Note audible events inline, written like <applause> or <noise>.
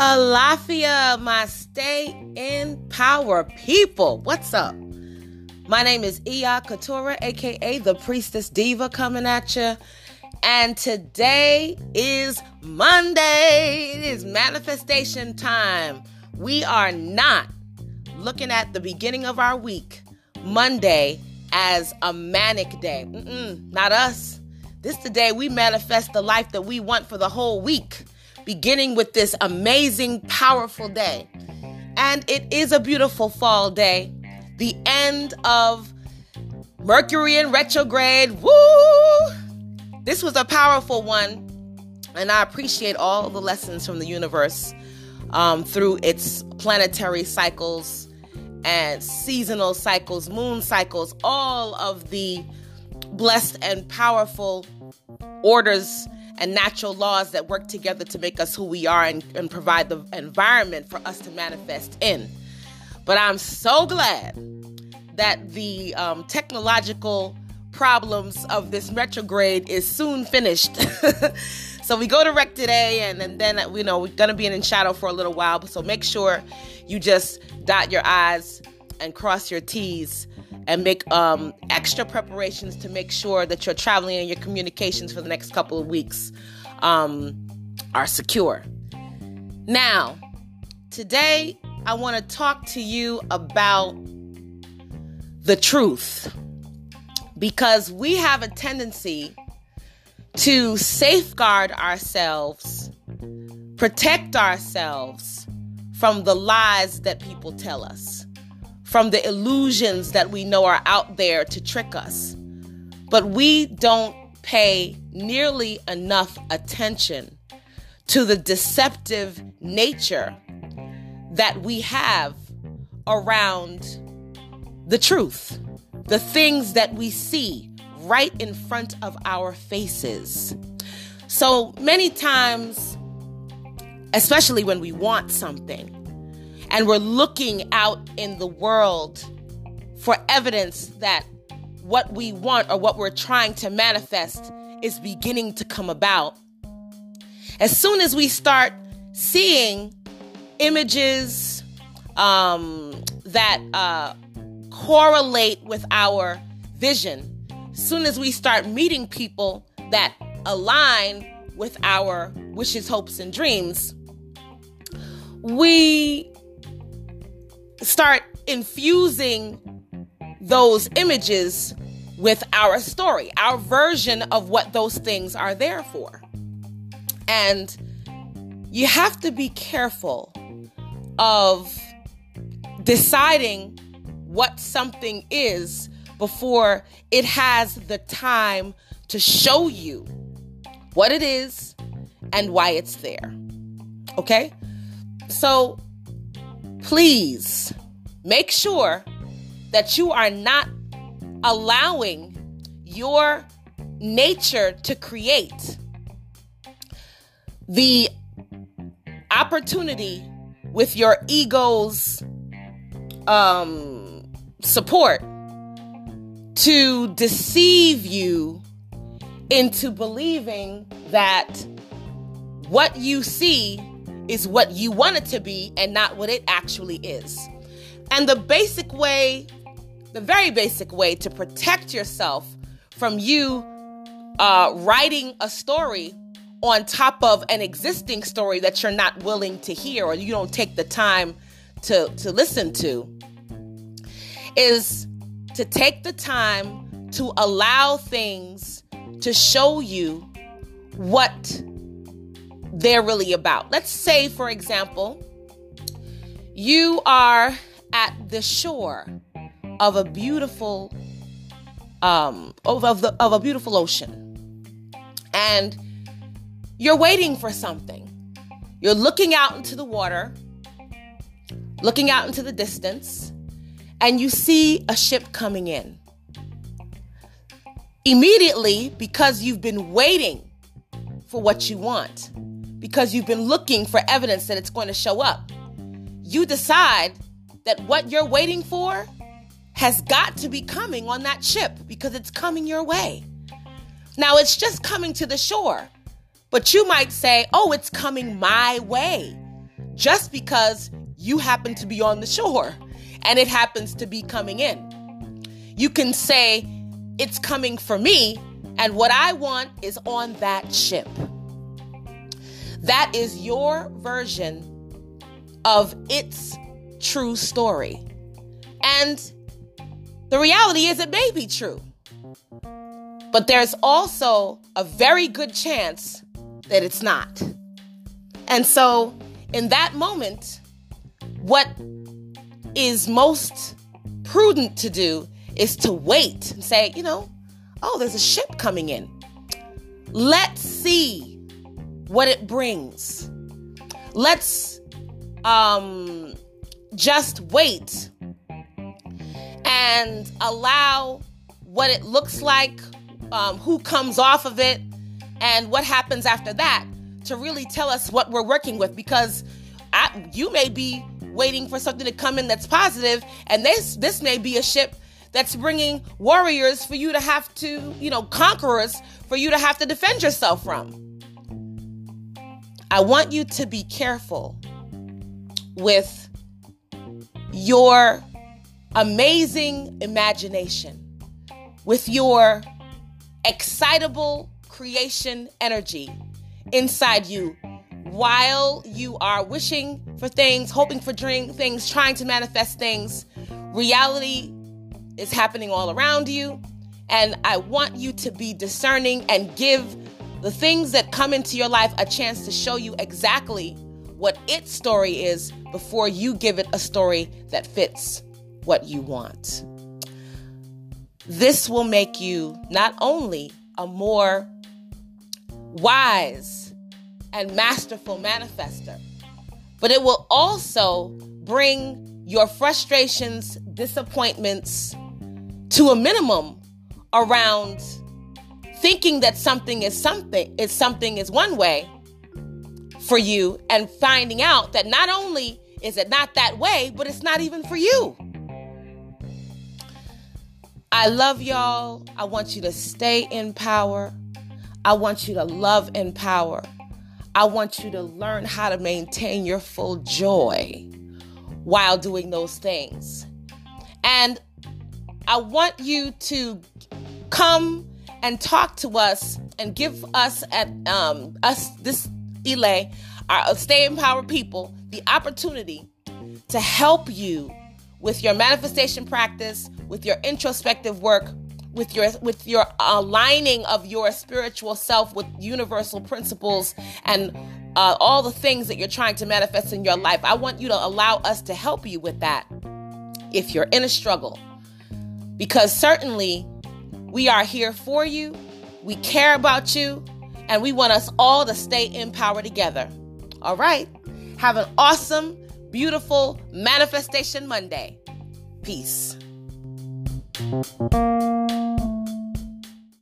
Alafia, my stay in power people. What's up? My name is Iya Katura, aka the Priestess Diva, coming at you. And today is Monday. It is manifestation time. We are not looking at the beginning of our week, Monday, as a manic day. Mm-mm, not us. This is the day we manifest the life that we want for the whole week beginning with this amazing, powerful day. And it is a beautiful fall day, the end of Mercury in retrograde. Woo! This was a powerful one, and I appreciate all the lessons from the universe um, through its planetary cycles and seasonal cycles, moon cycles, all of the blessed and powerful orders and natural laws that work together to make us who we are and, and provide the environment for us to manifest in. But I'm so glad that the um, technological problems of this retrograde is soon finished. <laughs> so we go direct today, and, and then you know we're gonna be in shadow for a little while. So make sure you just dot your I's and cross your T's and make um, extra preparations to make sure that you're traveling and your communications for the next couple of weeks um, are secure. Now, today I want to talk to you about the truth because we have a tendency to safeguard ourselves, protect ourselves from the lies that people tell us from the illusions that we know are out there to trick us. But we don't pay nearly enough attention to the deceptive nature that we have around the truth, the things that we see right in front of our faces. So many times, especially when we want something, and we're looking out in the world for evidence that what we want or what we're trying to manifest is beginning to come about. As soon as we start seeing images um, that uh, correlate with our vision, as soon as we start meeting people that align with our wishes, hopes, and dreams, we start infusing those images with our story, our version of what those things are there for. And you have to be careful of deciding what something is before it has the time to show you what it is and why it's there. Okay? So please make sure that you are not allowing your nature to create the opportunity with your ego's um, support to deceive you into believing that what you see is what you want it to be and not what it actually is. And the basic way, the very basic way to protect yourself from you uh, writing a story on top of an existing story that you're not willing to hear or you don't take the time to, to listen to is to take the time to allow things to show you what they're really about. Let's say, for example, you are at the shore of a beautiful um of, of, the, of a beautiful ocean and you're waiting for something you're looking out into the water looking out into the distance and you see a ship coming in immediately because you've been waiting for what you want because you've been looking for evidence that it's going to show up. You decide that what you're waiting for has got to be coming on that ship because it's coming your way. Now, it's just coming to the shore, but you might say, oh, it's coming my way. just because you happen to be on the shore and it happens to be coming in. You can say, It's coming for me, and what I want is on that ship. That is your version of its true story. And the reality is, it may be true. But there's also a very good chance that it's not. And so, in that moment, what is most prudent to do is to wait and say, you know, oh, there's a ship coming in. Let's see what it brings. Let's um, just wait and allow what it looks like, um, who comes off of it, and what happens after that to really tell us what we're working with because I, you may be waiting for something to come in that's positive and this this may be a ship that's bringing warriors for you to have to you know conquerors for you to have to defend yourself from i want you to be careful with your amazing imagination with your excitable creation energy inside you while you are wishing for things, hoping for dream things, trying to manifest things. Reality is happening all around you. And I want you to be discerning and give the things that come into your life a chance to show you exactly what its story is before you give it a story that fits what you want. This will make you not only a more wise and masterful manifester, but it will also bring your frustrations, disappointments to a minimum around thinking that something is something is something is one way for you and finding out that not only is it not that way, but it's not even for you. I love y'all. I want you to stay in power. I want you to love in power. I want you to learn how to maintain your full joy while doing those things. And I want you to come and talk to us and give us at um, us this Elay, our stay empowered people the opportunity to help you with your manifestation practice, with your introspective work, with your with your aligning of your spiritual self with universal principles and uh, all the things that you're trying to manifest in your life. I want you to allow us to help you with that if you're in a struggle, because certainly we are here for you. We care about you, and we want us all to stay in power together. All right. Have an awesome, beautiful Manifestation Monday. Peace.